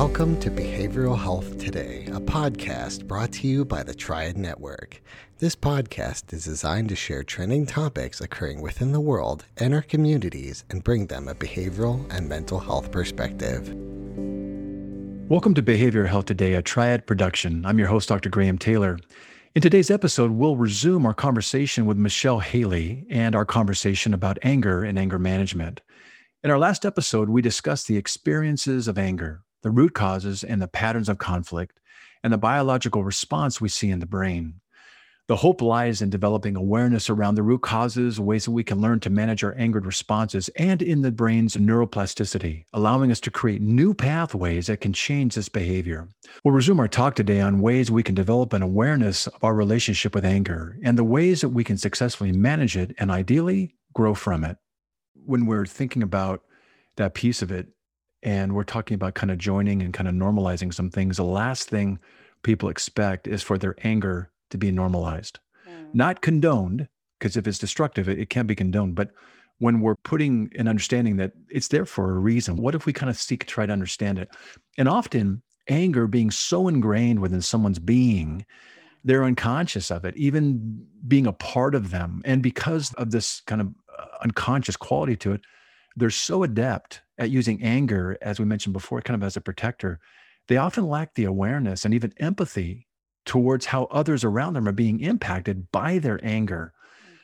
Welcome to Behavioral Health Today, a podcast brought to you by the Triad Network. This podcast is designed to share trending topics occurring within the world and our communities and bring them a behavioral and mental health perspective. Welcome to Behavioral Health Today, a Triad production. I'm your host, Dr. Graham Taylor. In today's episode, we'll resume our conversation with Michelle Haley and our conversation about anger and anger management. In our last episode, we discussed the experiences of anger, the root causes and the patterns of conflict, and the biological response we see in the brain. The hope lies in developing awareness around the root causes, ways that we can learn to manage our angered responses, and in the brain's neuroplasticity, allowing us to create new pathways that can change this behavior. We'll resume our talk today on ways we can develop an awareness of our relationship with anger and the ways that we can successfully manage it and ideally grow from it. When we're thinking about that piece of it, and we're talking about kind of joining and kind of normalizing some things, the last thing people expect is for their anger to be normalized, mm. not condoned, because if it's destructive, it, it can't be condoned. But when we're putting an understanding that it's there for a reason, what if we kind of seek to try to understand it? And often, anger being so ingrained within someone's being, they're unconscious of it, even being a part of them. And because of this kind of uh, unconscious quality to it, they're so adept at using anger, as we mentioned before, kind of as a protector. They often lack the awareness and even empathy towards how others around them are being impacted by their anger.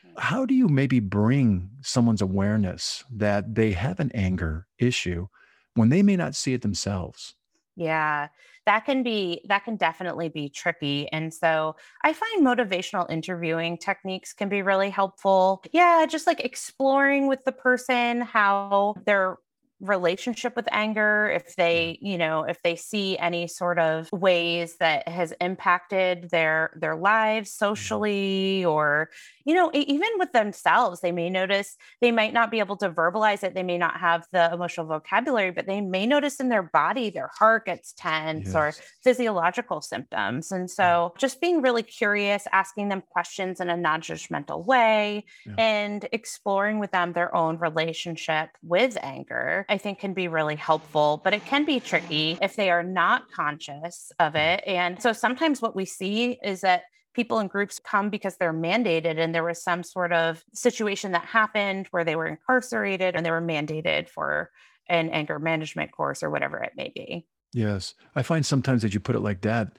Mm-hmm. How do you maybe bring someone's awareness that they have an anger issue when they may not see it themselves? Yeah, that can be, that can definitely be tricky. And so I find motivational interviewing techniques can be really helpful. Yeah, just like exploring with the person how they're relationship with anger if they you know if they see any sort of ways that has impacted their their lives mm-hmm. socially or you know even with themselves they may notice they might not be able to verbalize it they may not have the emotional vocabulary but they may notice in their body their heart gets tense yes. or physiological symptoms and so just being really curious asking them questions in a non-judgmental way yeah. and exploring with them their own relationship with anger I think can be really helpful, but it can be tricky if they are not conscious of it. And so sometimes what we see is that people in groups come because they're mandated and there was some sort of situation that happened where they were incarcerated and they were mandated for an anger management course or whatever it may be. Yes. I find sometimes that you put it like that,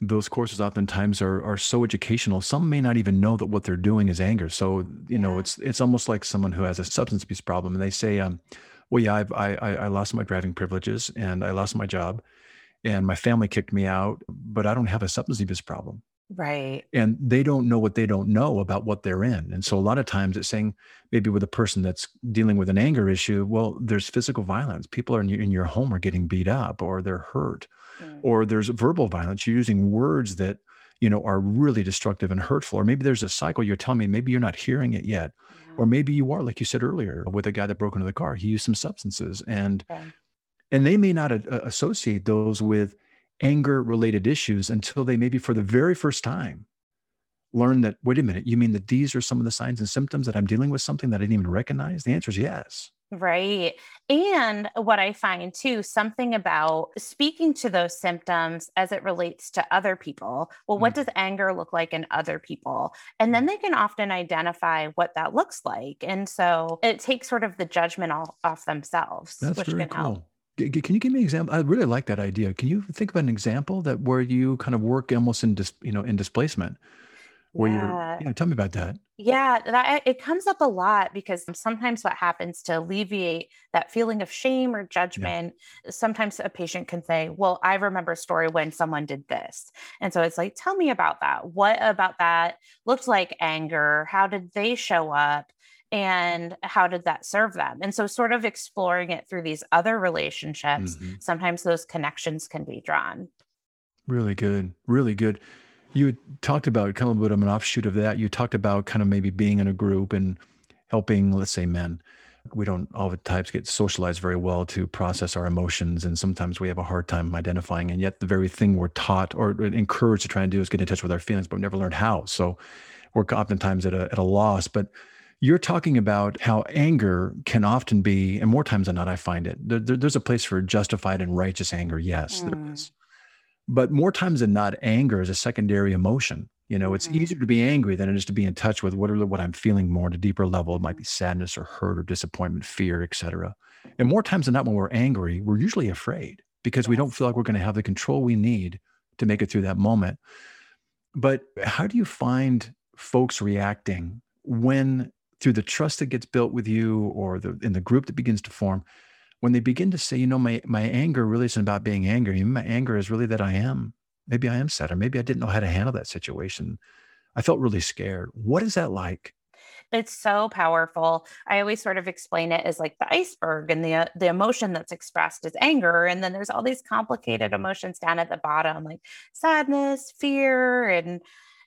those courses oftentimes are are so educational. Some may not even know that what they're doing is anger. So, you know, it's it's almost like someone who has a substance abuse problem and they say, um, well, yeah, I've, I, I lost my driving privileges and I lost my job and my family kicked me out, but I don't have a substance abuse problem. Right. And they don't know what they don't know about what they're in. And so a lot of times it's saying maybe with a person that's dealing with an anger issue, well, there's physical violence. People are in your, in your home are getting beat up or they're hurt mm. or there's verbal violence. You're using words that, you know, are really destructive and hurtful. Or maybe there's a cycle you're telling me, maybe you're not hearing it yet. Or maybe you are, like you said earlier, with a guy that broke into the car. He used some substances, and okay. and they may not a- associate those with anger related issues until they maybe for the very first time learn that. Wait a minute, you mean that these are some of the signs and symptoms that I'm dealing with something that I didn't even recognize? The answer is yes. Right. And what I find too, something about speaking to those symptoms as it relates to other people. Well, what mm. does anger look like in other people? And then mm. they can often identify what that looks like. And so it takes sort of the judgment off, off themselves, That's which very can cool. help. Can you give me an example? I really like that idea. Can you think of an example that where you kind of work almost in dis, you know in displacement, where yeah. you're, tell me about that. Yeah, that it comes up a lot because sometimes what happens to alleviate that feeling of shame or judgment, yeah. sometimes a patient can say, Well, I remember a story when someone did this. And so it's like, Tell me about that. What about that looked like anger? How did they show up? And how did that serve them? And so, sort of exploring it through these other relationships, mm-hmm. sometimes those connections can be drawn. Really good. Really good. You talked about kind of a bit of an offshoot of that. You talked about kind of maybe being in a group and helping, let's say, men. We don't all the types get socialized very well to process our emotions, and sometimes we have a hard time identifying. And yet, the very thing we're taught or encouraged to try and do is get in touch with our feelings, but we never learned how. So, we're oftentimes at a at a loss. But You're talking about how anger can often be, and more times than not, I find it. There, there, there's a place for justified and righteous anger. Yes, mm. there is. But more times than not, anger is a secondary emotion. You know, it's mm-hmm. easier to be angry than it is to be in touch with what are what I'm feeling more at a deeper level. It might be sadness or hurt or disappointment, fear, etc. And more times than not, when we're angry, we're usually afraid because yes. we don't feel like we're going to have the control we need to make it through that moment. But how do you find folks reacting when through the trust that gets built with you or the in the group that begins to form, when they begin to say, you know, my my anger really isn't about being angry. My anger is really that I am maybe I am sad, or maybe I didn't know how to handle that situation. I felt really scared. What is that like? It's so powerful. I always sort of explain it as like the iceberg, and the uh, the emotion that's expressed is anger, and then there's all these complicated emotions down at the bottom, like sadness, fear, and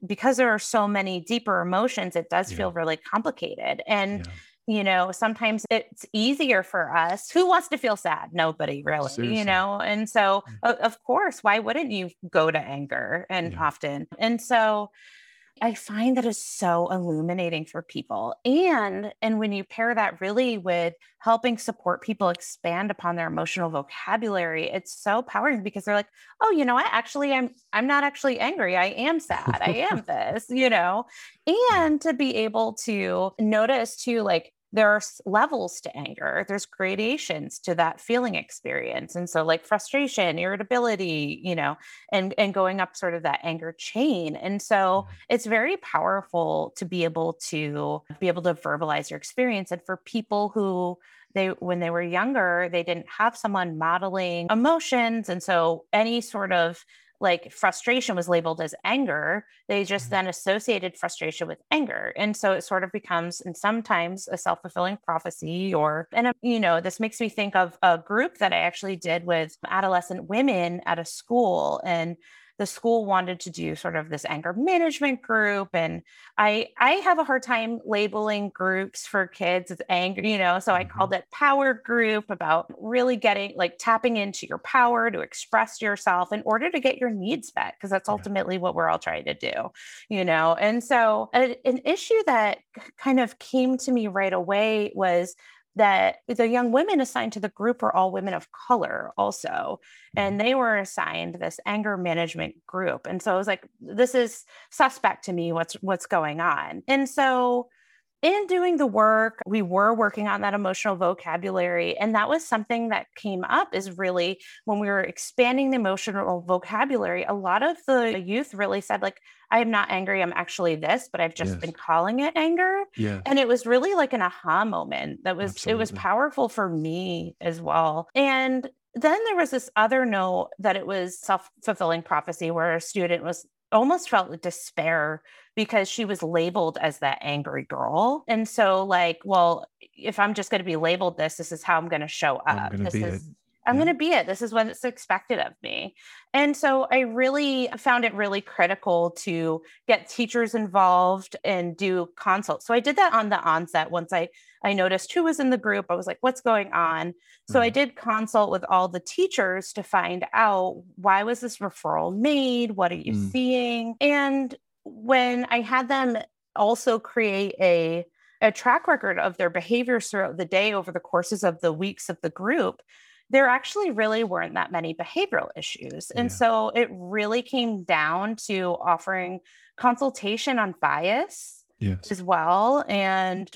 because there are so many deeper emotions, it does yeah. feel really complicated. And yeah you know sometimes it's easier for us. Who wants to feel sad? Nobody really Seriously. you know? And so mm. of course why wouldn't you go to anger and yeah. often? And so i find that is so illuminating for people. And and when you pair that really with helping support people expand upon their emotional vocabulary it's so powering because they're like oh you know what? Actually i'm i'm not actually angry. I am sad. I am this you know? And to be able to notice to like there are levels to anger there's gradations to that feeling experience and so like frustration irritability you know and and going up sort of that anger chain and so mm-hmm. it's very powerful to be able to be able to verbalize your experience and for people who they when they were younger they didn't have someone modeling emotions and so any sort of like frustration was labeled as anger, they just mm-hmm. then associated frustration with anger. And so it sort of becomes, and sometimes a self fulfilling prophecy, or, and, you know, this makes me think of a group that I actually did with adolescent women at a school. And the school wanted to do sort of this anger management group and i i have a hard time labeling groups for kids as anger you know so i mm-hmm. called it power group about really getting like tapping into your power to express yourself in order to get your needs met because that's ultimately yeah. what we're all trying to do you know and so a, an issue that kind of came to me right away was that the young women assigned to the group were all women of color also and mm-hmm. they were assigned this anger management group and so i was like this is suspect to me what's what's going on and so in doing the work, we were working on that emotional vocabulary. And that was something that came up is really when we were expanding the emotional vocabulary, a lot of the youth really said, like, I am not angry, I'm actually this, but I've just yes. been calling it anger. Yeah. And it was really like an aha moment that was Absolutely. it was powerful for me as well. And then there was this other note that it was self-fulfilling prophecy where a student was almost felt despair because she was labeled as that angry girl. And so, like, well, if I'm just going to be labeled this, this is how I'm going to show up. This is. It. I'm yeah. going to be it. This is what's expected of me. And so I really found it really critical to get teachers involved and do consults. So I did that on the onset once I I noticed who was in the group. I was like, what's going on? So mm-hmm. I did consult with all the teachers to find out why was this referral made? What are you mm. seeing? And when I had them also create a a track record of their behaviors throughout the day over the courses of the weeks of the group, there actually really weren't that many behavioral issues. And yeah. so it really came down to offering consultation on bias yes. as well and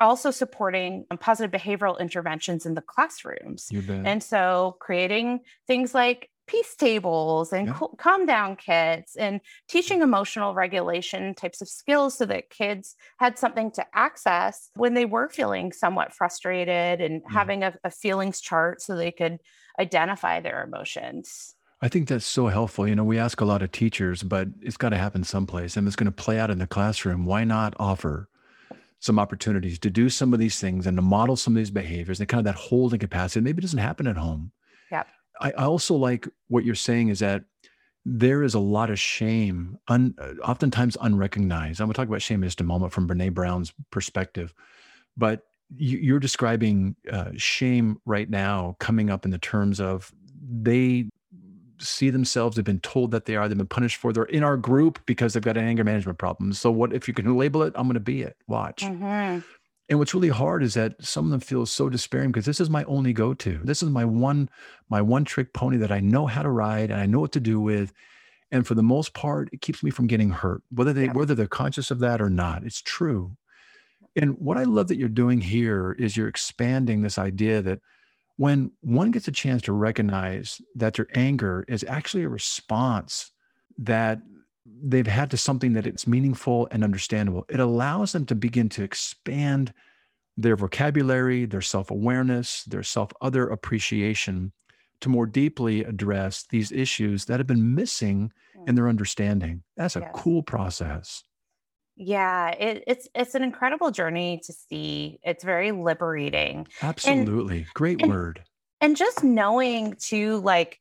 also supporting positive behavioral interventions in the classrooms. And so creating things like peace tables and yeah. calm down kits and teaching emotional regulation types of skills so that kids had something to access when they were feeling somewhat frustrated and yeah. having a, a feelings chart so they could identify their emotions. I think that's so helpful. You know, we ask a lot of teachers, but it's got to happen someplace and it's going to play out in the classroom. Why not offer some opportunities to do some of these things and to model some of these behaviors and kind of that holding capacity? Maybe it doesn't happen at home. Yep. I, I also like what you're saying is that there is a lot of shame, un, oftentimes unrecognized. I'm going to talk about shame in just a moment from Brene Brown's perspective, but you, are describing uh, shame right now coming up in the terms of they see themselves, they've been told that they are, they've been punished for, they're in our group because they've got an anger management problem. So what if you can label it? I'm going to be it. Watch. Mm-hmm. And what's really hard is that some of them feel so despairing because this is my only go-to. This is my one, my one trick pony that I know how to ride and I know what to do with. And for the most part, it keeps me from getting hurt, whether they yeah. whether they're conscious of that or not. It's true. And what I love that you're doing here is you're expanding this idea that when one gets a chance to recognize that their anger is actually a response that they've had to something that it's meaningful and understandable, it allows them to begin to expand their vocabulary, their self awareness, their self other appreciation to more deeply address these issues that have been missing in mm. their understanding. That's a yes. cool process. Yeah, it, it's it's an incredible journey to see. It's very liberating. Absolutely. And, Great and, word. And just knowing to like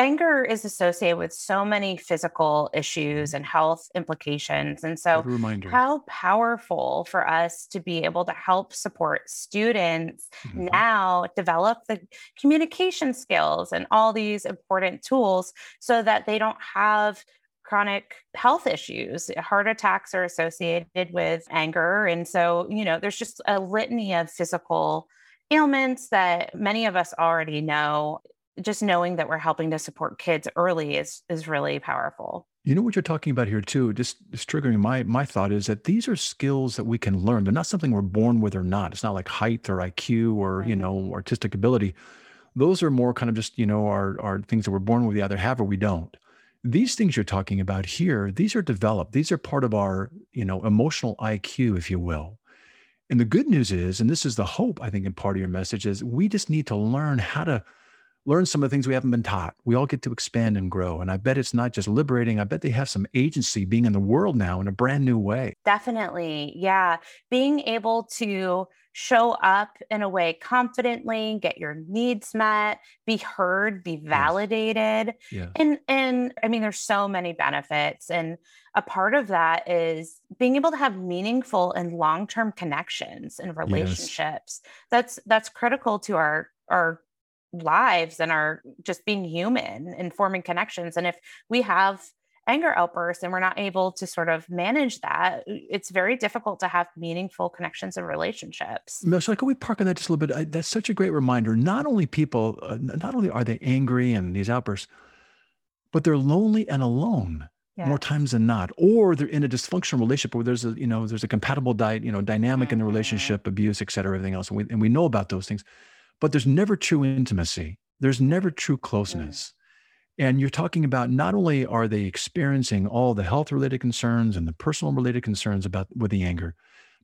anger is associated with so many physical issues and health implications. And so, how powerful for us to be able to help support students mm-hmm. now develop the communication skills and all these important tools so that they don't have chronic health issues. Heart attacks are associated with anger. And so, you know, there's just a litany of physical ailments that many of us already know just knowing that we're helping to support kids early is is really powerful. You know what you're talking about here too. Just, just triggering my my thought is that these are skills that we can learn. They're not something we're born with or not. It's not like height or IQ or right. you know artistic ability. Those are more kind of just you know our our things that we're born with. We either have or we don't. These things you're talking about here, these are developed. These are part of our you know emotional IQ, if you will. And the good news is, and this is the hope I think in part of your message is we just need to learn how to learn some of the things we haven't been taught. We all get to expand and grow. And I bet it's not just liberating. I bet they have some agency being in the world now in a brand new way. Definitely. Yeah. Being able to show up in a way confidently, get your needs met, be heard, be validated. Yes. Yeah. And and I mean there's so many benefits and a part of that is being able to have meaningful and long-term connections and relationships. Yes. That's that's critical to our our lives and are just being human and forming connections. And if we have anger outbursts and we're not able to sort of manage that, it's very difficult to have meaningful connections and relationships. Michelle, can we park on that just a little bit? I, that's such a great reminder. Not only people, uh, not only are they angry and these outbursts, but they're lonely and alone. Yeah. more times than not or they're in a dysfunctional relationship where there's a you know there's a compatible diet you know dynamic mm-hmm. in the mm-hmm. relationship abuse et cetera everything else and we, and we know about those things but there's never true intimacy. There's never true closeness. And you're talking about not only are they experiencing all the health related concerns and the personal related concerns about with the anger,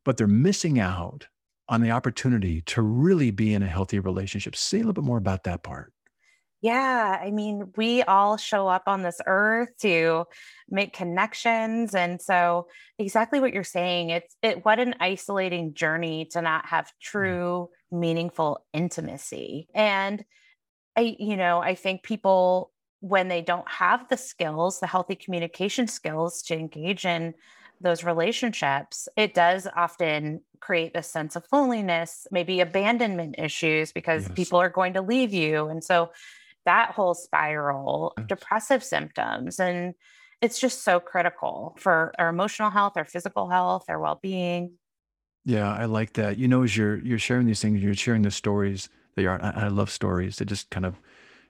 but they're missing out on the opportunity to really be in a healthy relationship. Say a little bit more about that part. Yeah, I mean, we all show up on this earth to make connections and so exactly what you're saying, it's it what an isolating journey to not have mm. true meaningful intimacy. And I, you know, I think people, when they don't have the skills, the healthy communication skills to engage in those relationships, it does often create a sense of loneliness, maybe abandonment issues because yes. people are going to leave you. And so that whole spiral, of depressive symptoms, and it's just so critical for our emotional health, our physical health, our well being. Yeah, I like that. You know, as you're you're sharing these things, you're sharing the stories that you are. I, I love stories. It just kind of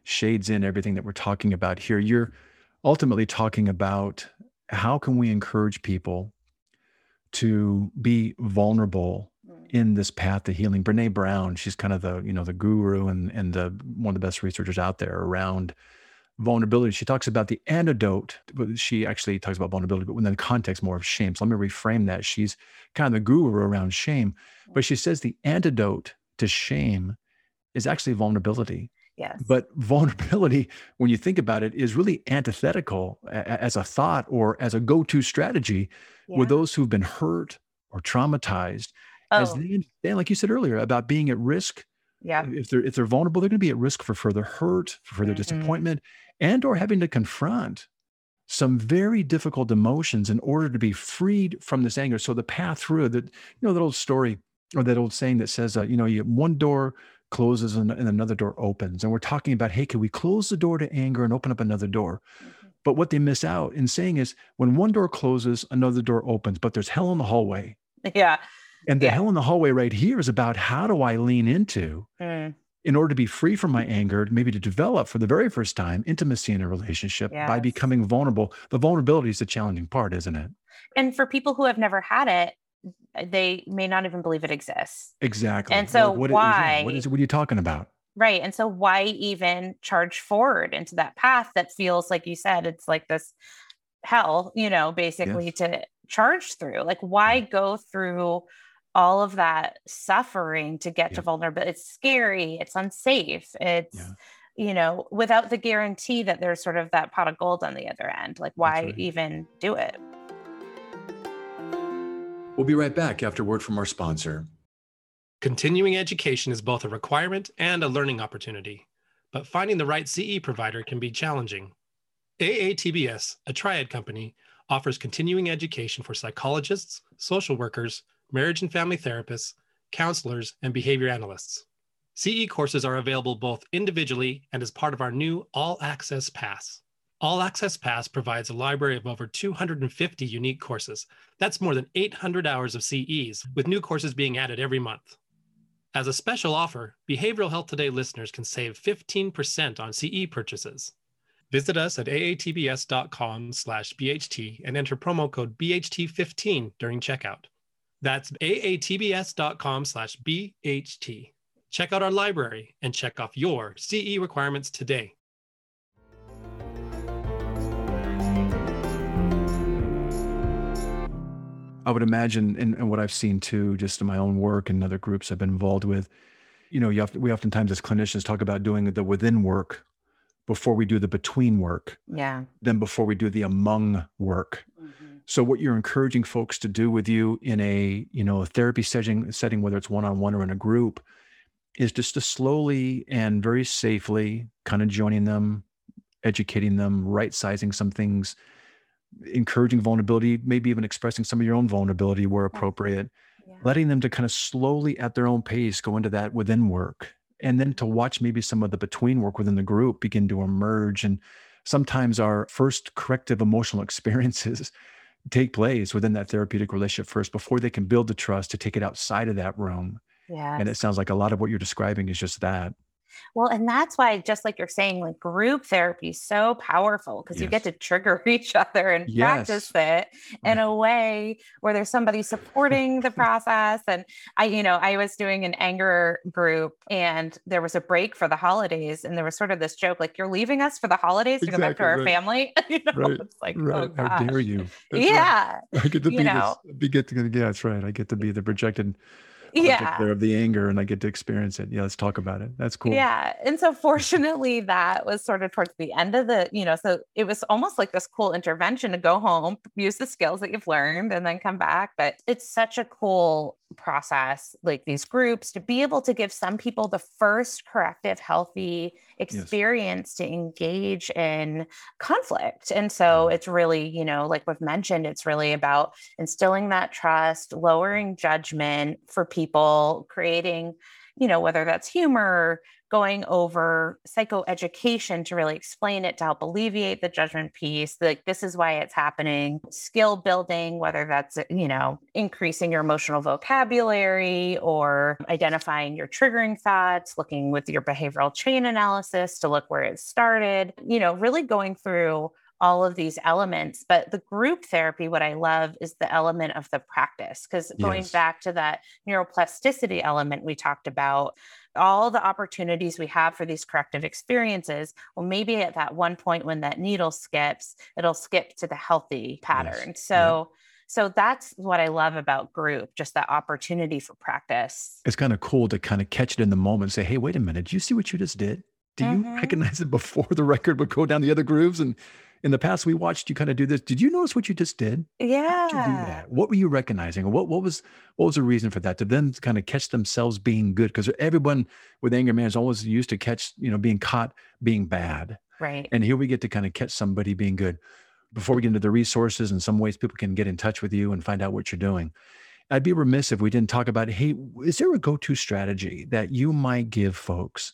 shades in everything that we're talking about here. You're ultimately talking about how can we encourage people to be vulnerable mm. In this path to healing. Brene Brown, she's kind of the you know the guru and and the one of the best researchers out there around vulnerability. She talks about the antidote. She actually talks about vulnerability, but within the context more of shame. So let me reframe that. She's kind of the guru around shame, but she says the antidote to shame is actually vulnerability. Yes. But vulnerability, when you think about it, is really antithetical as a thought or as a go to strategy yeah. with those who've been hurt or traumatized. Oh. As they understand, like you said earlier, about being at risk. Yeah. If they're if they're vulnerable, they're going to be at risk for further hurt, for further mm-hmm. disappointment, and or having to confront some very difficult emotions in order to be freed from this anger. So the path through that, you know, that old story or that old saying that says, uh, you know, you one door closes and, and another door opens. And we're talking about, hey, can we close the door to anger and open up another door? Mm-hmm. But what they miss out in saying is when one door closes, another door opens, but there's hell in the hallway. Yeah. And the yeah. hell in the hallway right here is about how do I lean into mm. in order to be free from my anger, maybe to develop for the very first time intimacy in a relationship yes. by becoming vulnerable. The vulnerability is the challenging part, isn't it? And for people who have never had it, they may not even believe it exists. Exactly. And so what, why? what is what are you talking about? Right. And so why even charge forward into that path that feels like you said it's like this hell, you know, basically yes. to charge through. Like why go through all of that suffering to get yeah. to vulnerability? It's scary, it's unsafe. It's yeah you know, without the guarantee that there's sort of that pot of gold on the other end. Like, why right. even do it? We'll be right back after word from our sponsor. Continuing education is both a requirement and a learning opportunity, but finding the right CE provider can be challenging. AATBS, a triad company, offers continuing education for psychologists, social workers, marriage and family therapists, counselors, and behavior analysts. CE courses are available both individually and as part of our new All Access Pass. All Access Pass provides a library of over 250 unique courses. That's more than 800 hours of CEs, with new courses being added every month. As a special offer, Behavioral Health Today listeners can save 15% on CE purchases. Visit us at aatbs.com slash BHT and enter promo code BHT15 during checkout. That's aatbs.com slash BHT. Check out our library and check off your CE requirements today. I would imagine, and, and what I've seen too, just in my own work and other groups I've been involved with, you know, you have we oftentimes as clinicians talk about doing the within work before we do the between work. Yeah. Then before we do the among work. Mm-hmm. So what you're encouraging folks to do with you in a, you know, a therapy setting, setting whether it's one-on-one or in a group, is just to slowly and very safely kind of joining them, educating them, right sizing some things, encouraging vulnerability, maybe even expressing some of your own vulnerability where appropriate, yeah. letting them to kind of slowly at their own pace go into that within work. And then to watch maybe some of the between work within the group begin to emerge. And sometimes our first corrective emotional experiences take place within that therapeutic relationship first before they can build the trust to take it outside of that room. Yeah. And it sounds like a lot of what you're describing is just that. Well, and that's why, just like you're saying, like group therapy is so powerful because yes. you get to trigger each other and yes. practice it in a way where there's somebody supporting the process. And I, you know, I was doing an anger group and there was a break for the holidays. And there was sort of this joke like, you're leaving us for the holidays to exactly, go back to our right. family. you know, right. it's like, oh right. Oh, how dare you? That's yeah. Right. I get to be, this, be get to, yeah, that's right. I get to be the projected yeah of the anger and I get to experience it. Yeah, let's talk about it. That's cool. Yeah. And so fortunately that was sort of towards the end of the, you know, so it was almost like this cool intervention to go home, use the skills that you've learned and then come back. But it's such a cool process, like these groups, to be able to give some people the first corrective, healthy experience yes. to engage in conflict. And so mm-hmm. it's really, you know, like we've mentioned, it's really about instilling that trust, lowering judgment for people, creating, you know, whether that's humor, going over psychoeducation to really explain it to help alleviate the judgment piece like this is why it's happening skill building whether that's you know increasing your emotional vocabulary or identifying your triggering thoughts looking with your behavioral chain analysis to look where it started you know really going through all of these elements. But the group therapy, what I love is the element of the practice. Because going yes. back to that neuroplasticity element we talked about, all the opportunities we have for these corrective experiences, well, maybe at that one point when that needle skips, it'll skip to the healthy pattern. Yes. So, yeah. So that's what I love about group, just that opportunity for practice. It's kind of cool to kind of catch it in the moment and say, hey, wait a minute, do you see what you just did? Do you mm-hmm. recognize it before the record would go down the other grooves? And in the past we watched you kind of do this. Did you notice what you just did? Yeah. What were you recognizing? What what was what was the reason for that? To then kind of catch themselves being good because everyone with anger man is always used to catch you know being caught being bad. Right. And here we get to kind of catch somebody being good. Before we get into the resources and some ways people can get in touch with you and find out what you're doing. I'd be remiss if we didn't talk about hey, is there a go to strategy that you might give folks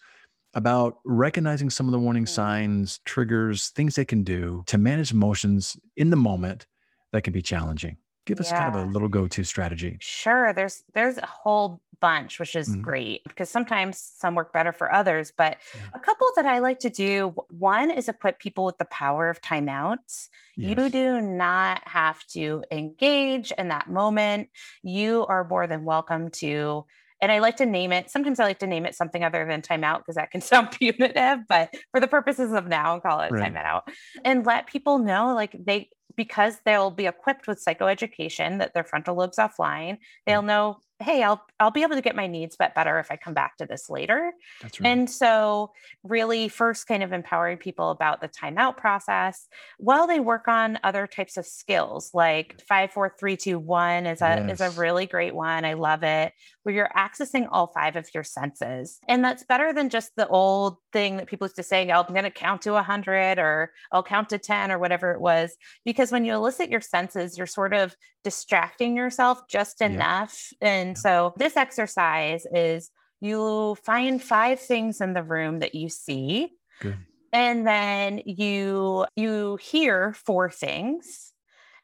about recognizing some of the warning signs, triggers, things they can do to manage emotions in the moment that can be challenging? Give us kind of a little go to strategy. Sure. There's there's a whole bunch, which is Mhm. great because sometimes some work better for others. But Yeah. a couple that I like to do, one is equip people with the power of timeouts. You do not have to engage in that moment. You are more than welcome to. And I like to name it. Sometimes I like to name it something other than timeout because that can sound punitive. But for the purposes of now, I'll call it Right. timeout and let people know like they because they'll be equipped with psychoeducation that their frontal lobes offline mm. they'll know hey i'll i'll be able to get my needs met better if i come back to this later That's right. and so really first kind of empowering people about the timeout process while they work on other types of skills like five four three two one is a is a really great one i love it where you're accessing all five of your senses and that's better than just the old thing that people used to say oh, i'm going to count to 100 or i'll count to 10 or whatever it was because when you elicit your senses you're sort of distracting yourself just Yeah. enough and Yeah. so this exercise is you find five things in the room that you see Good. and then you you hear four things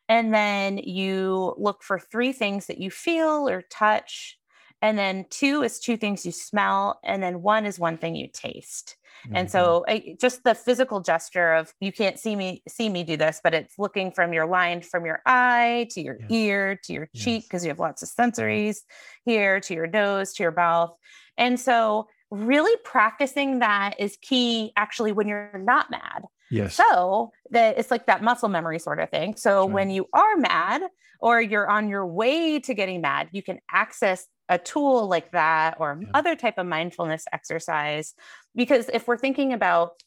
and then you look for three things that you feel or touch and then two is two things you smell and then one is one thing you taste and Mhm. so I, just the physical gesture of you can't see me see me do this but it's looking from your line from your eye to your Yes. ear to your cheek because you have lots of sensories here to your nose to your mouth and so really practicing that is key actually when you're not mad yes. so that it's like that muscle memory sort of thing. So That's when you are mad or you're on your way to getting mad, you can access a tool like that or Yeah. other type of mindfulness exercise. Because if we're thinking about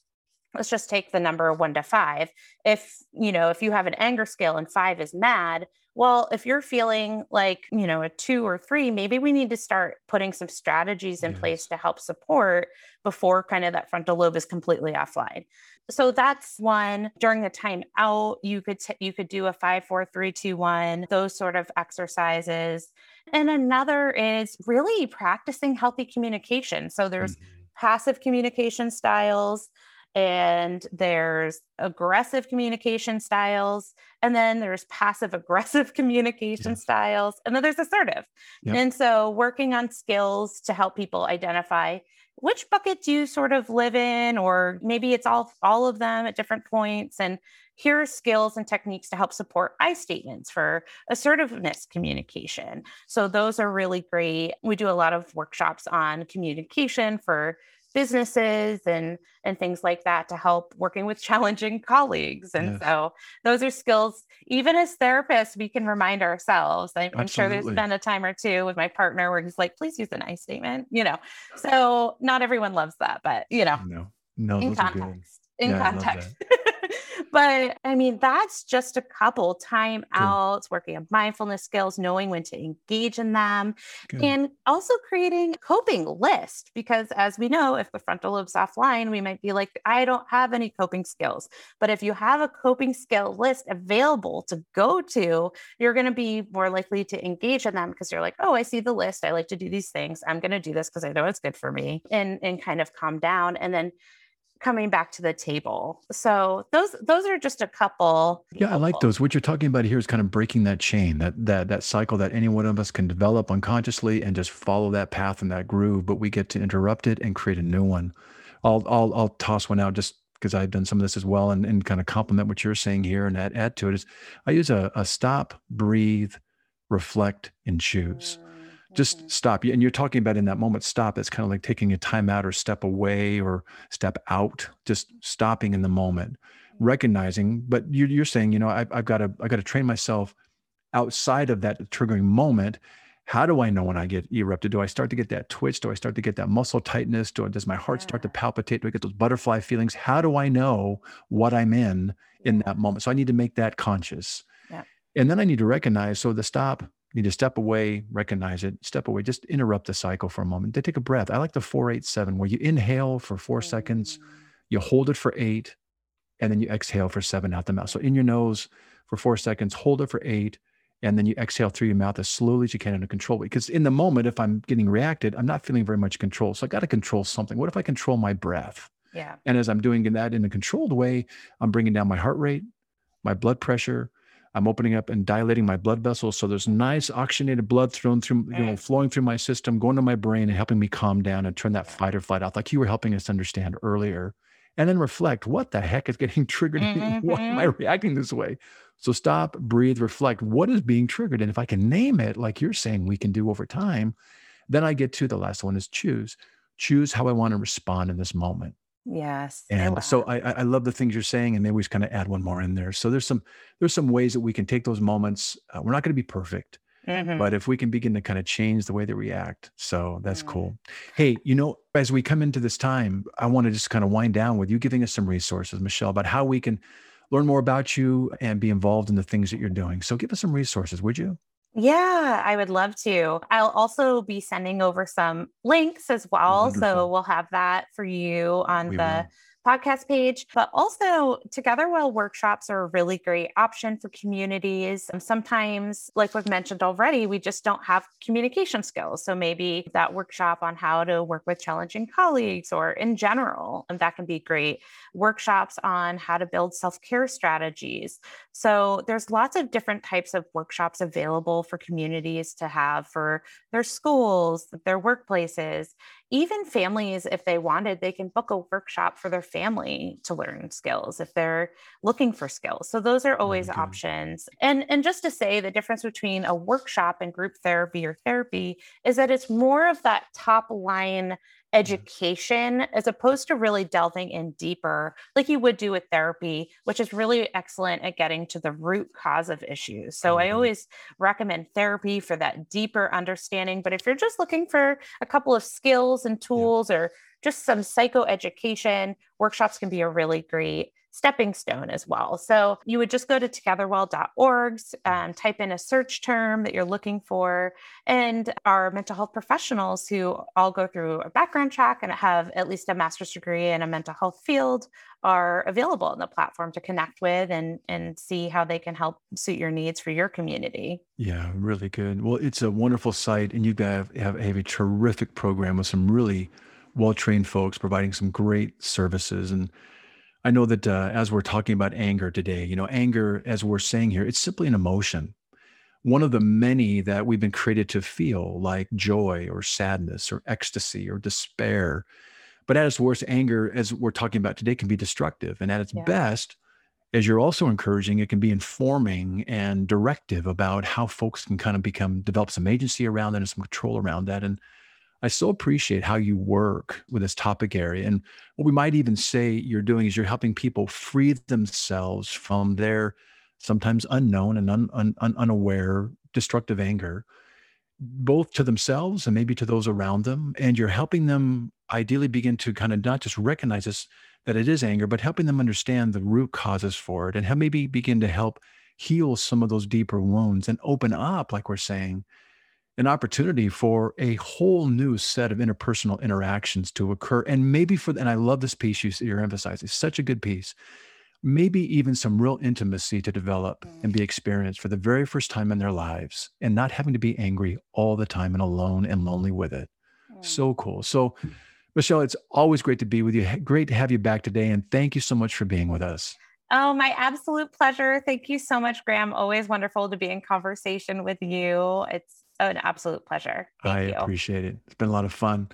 let's just take the number one to five. If you know, if you have an anger scale and five is mad, well, if you're feeling like, you know, a two or three, maybe we need to start putting some strategies in place to help support before kind of that frontal lobe is completely offline. So that's one. During the time out, you could t- you could do a five, four, three, two, one. Those sort of exercises. And another is really practicing healthy communication. So there's Mhm. passive communication styles and there's aggressive communication styles and then there's passive aggressive communication styles and then there's assertive Yep. and so working on skills to help people identify which bucket do you sort of live in? Or maybe it's all all of them at different points. And here are skills and techniques to help support i statements for assertiveness communication. So those are really great. We do a lot of workshops on communication for businesses and and things like that to help working with challenging colleagues. And Yes. so those are skills even as therapists we can remind ourselves. I, i'm sure there's been a time or two with my partner where he's like please use an i statement you know? So not everyone loves that but you know No. No, in context in Yeah, context but i mean that's just a couple time Good. outs working on mindfulness skills knowing when to engage in them Good. and also creating a coping list because as we know if the frontal lobe's offline we might be like i don't have any coping skills but if you have a coping skill list available to go to you're going to be more likely to engage in them because you're like oh i see the list i like to do these things i'm going to do this because i know it's good for me and and kind of calm down and then coming back to the table so those those are just a couple Yeah, I like those. What you're talking about here is kind of breaking that chain, that that that cycle that any one of us can develop unconsciously and just follow that path and that groove, but we get to interrupt it and create a new one. I'll I'll I'll toss one out just because I've done some of this as well and, and kind of complement what you're saying here and add, add to it is I use a, a stop, breathe, reflect, and choose. Just Mhm. stop. And you're talking about in that moment, stop. It's kind of like taking a time out or step away or step out, just stopping in the moment. Recognizing but you're, you're saying you know I, i've got to i got to train myself outside of that triggering moment. How do i know when i get erupted? Do i start to get that twitch? Do i start to get that muscle tightness? Do, I, does my heart start to palpitate? Do i get those butterfly feelings? How do i know what i'm in in that moment? So i need to make that conscious. Yeah. and then i need to recognize so the stop need to step away recognize it step away just interrupt the cycle for a moment then take a breath i like the 487 where you inhale for four seconds you hold it for eight and then you exhale for seven out the mouth. So in your nose for four seconds, hold it for eight, And then you exhale through your mouth as slowly as you can in a control way. Because in the moment, if I'm getting reacted, I'm not feeling very much control. So I got to control something. What if I control my breath? Yeah. And as I'm doing that in a controlled way, I'm bringing down my heart rate, my blood pressure. I'm opening up and dilating my blood vessels. So there's nice oxygenated blood thrown through, you know, flowing through my system, going to my brain and helping me calm down and turn that fight or flight off, like you were helping us understand earlier. And then reflect what the heck is getting triggered? Mm-hmm. Why am I mm-hmm. reacting this way? So stop, breathe, reflect. What is being triggered? And if I can name it, like you're saying we can do over time, then I get to the last one is choose. Choose how I want to respond in this moment. Yes. And so I, I love the things you're saying, and maybe we just kind of add one more in there. So there's some there's some ways that we can take those moments. Uh, we're not going to be perfect, mm-hmm. but if we can begin to kind of change the way they react, so that's mm-hmm. cool. Hey, you know, as we come into this time, I want to just kind of wind down with you giving us some resources, Michelle, about how we can learn more about you and be involved in the things that you're doing. So give us some resources, would you? Yeah, I would love to. I'll also be sending over some links as well. Wonderful. So we'll have that for you on we the will podcast page. But also, Together Well workshops are a really great option for communities. And sometimes, like we've mentioned already, we just don't have communication skills. So maybe that workshop on how to work with challenging colleagues or in general, and that can be great. Workshops on how to build self care strategies. So there's lots of different types of workshops available for communities to have for their schools, their workplaces even families, if they wanted, they can book a workshop for their family to learn skills if they're looking for skills. So those are always okay. options. And and just to say the difference between a workshop and group therapy or therapy is that it's more of that top line education as opposed to really delving in deeper like you would do with therapy which is really excellent at getting to the root cause of issues so mm-hmm. i always recommend therapy for that deeper understanding but if you're just looking for a couple of skills and tools yeah. or just some psychoeducation workshops can be a really great stepping stone as well. So you would just go to togetherwell.org, um, type in a search term that you're looking for, and our mental health professionals who all go through a background check and have at least a master's degree in a mental health field are available on the platform to connect with and and see how they can help suit your needs for your community. Yeah, really good. Well, it's a wonderful site, and you guys have, have a terrific program with some really well trained folks providing some great services and I know that uh, as we're talking about anger today, you know, anger, as we're saying here, it's simply an emotion. One of the many that we've been created to feel, like joy or sadness or ecstasy or despair. But at its worst, anger, as we're talking about today, can be destructive. And at its yeah. best, as you're also encouraging, it can be informing and directive about how folks can kind of become, develop some agency around that and some control around that. And I so appreciate how you work with this topic area. And what we might even say you're doing is you're helping people free themselves from their sometimes unknown and un, un, un, unaware destructive anger, both to themselves and maybe to those around them. And you're helping them ideally begin to kind of not just recognize this, that it is anger, but helping them understand the root causes for it and how maybe begin to help heal some of those deeper wounds and open up, like we're saying, an opportunity for a whole new set of interpersonal interactions to occur. And maybe for, and I love this piece you, you're emphasizing, such a good piece. Maybe even some real intimacy to develop and be mm. experienced for the very first time in their lives and not having to be angry all the time and alone and lonely with it. So cool. So, Michelle, it's always great to be with you. Great to have you back today. And thank you so much for being with us. Oh, my absolute pleasure. Thank you so much, Graham. Always wonderful to be in conversation with you. It's an absolute pleasure. Thank I you. appreciate it. It's been a lot of fun.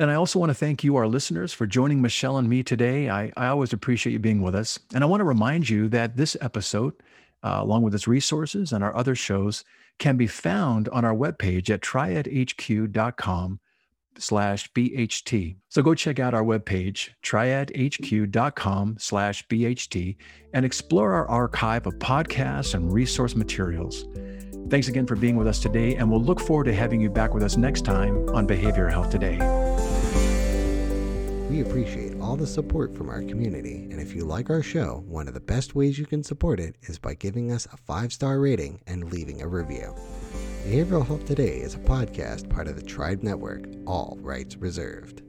And I also want to thank you, our listeners, for joining Michelle and me today. I, I always appreciate you being with us. And I want to remind you that this episode, uh, along with its resources and our other shows, can be found on our webpage at triadhq.com slash BHT. So go check out our webpage, triadhq.com slash BHT, and explore our archive of podcasts and resource materials. Thanks again for being with us today, and we'll look forward to having you back with us next time on Behavioral Health Today. We appreciate all the support from our community, and if you like our show, one of the best ways you can support it is by giving us a five star rating and leaving a review. Behavioral Health Today is a podcast part of the Triad Network, all rights reserved.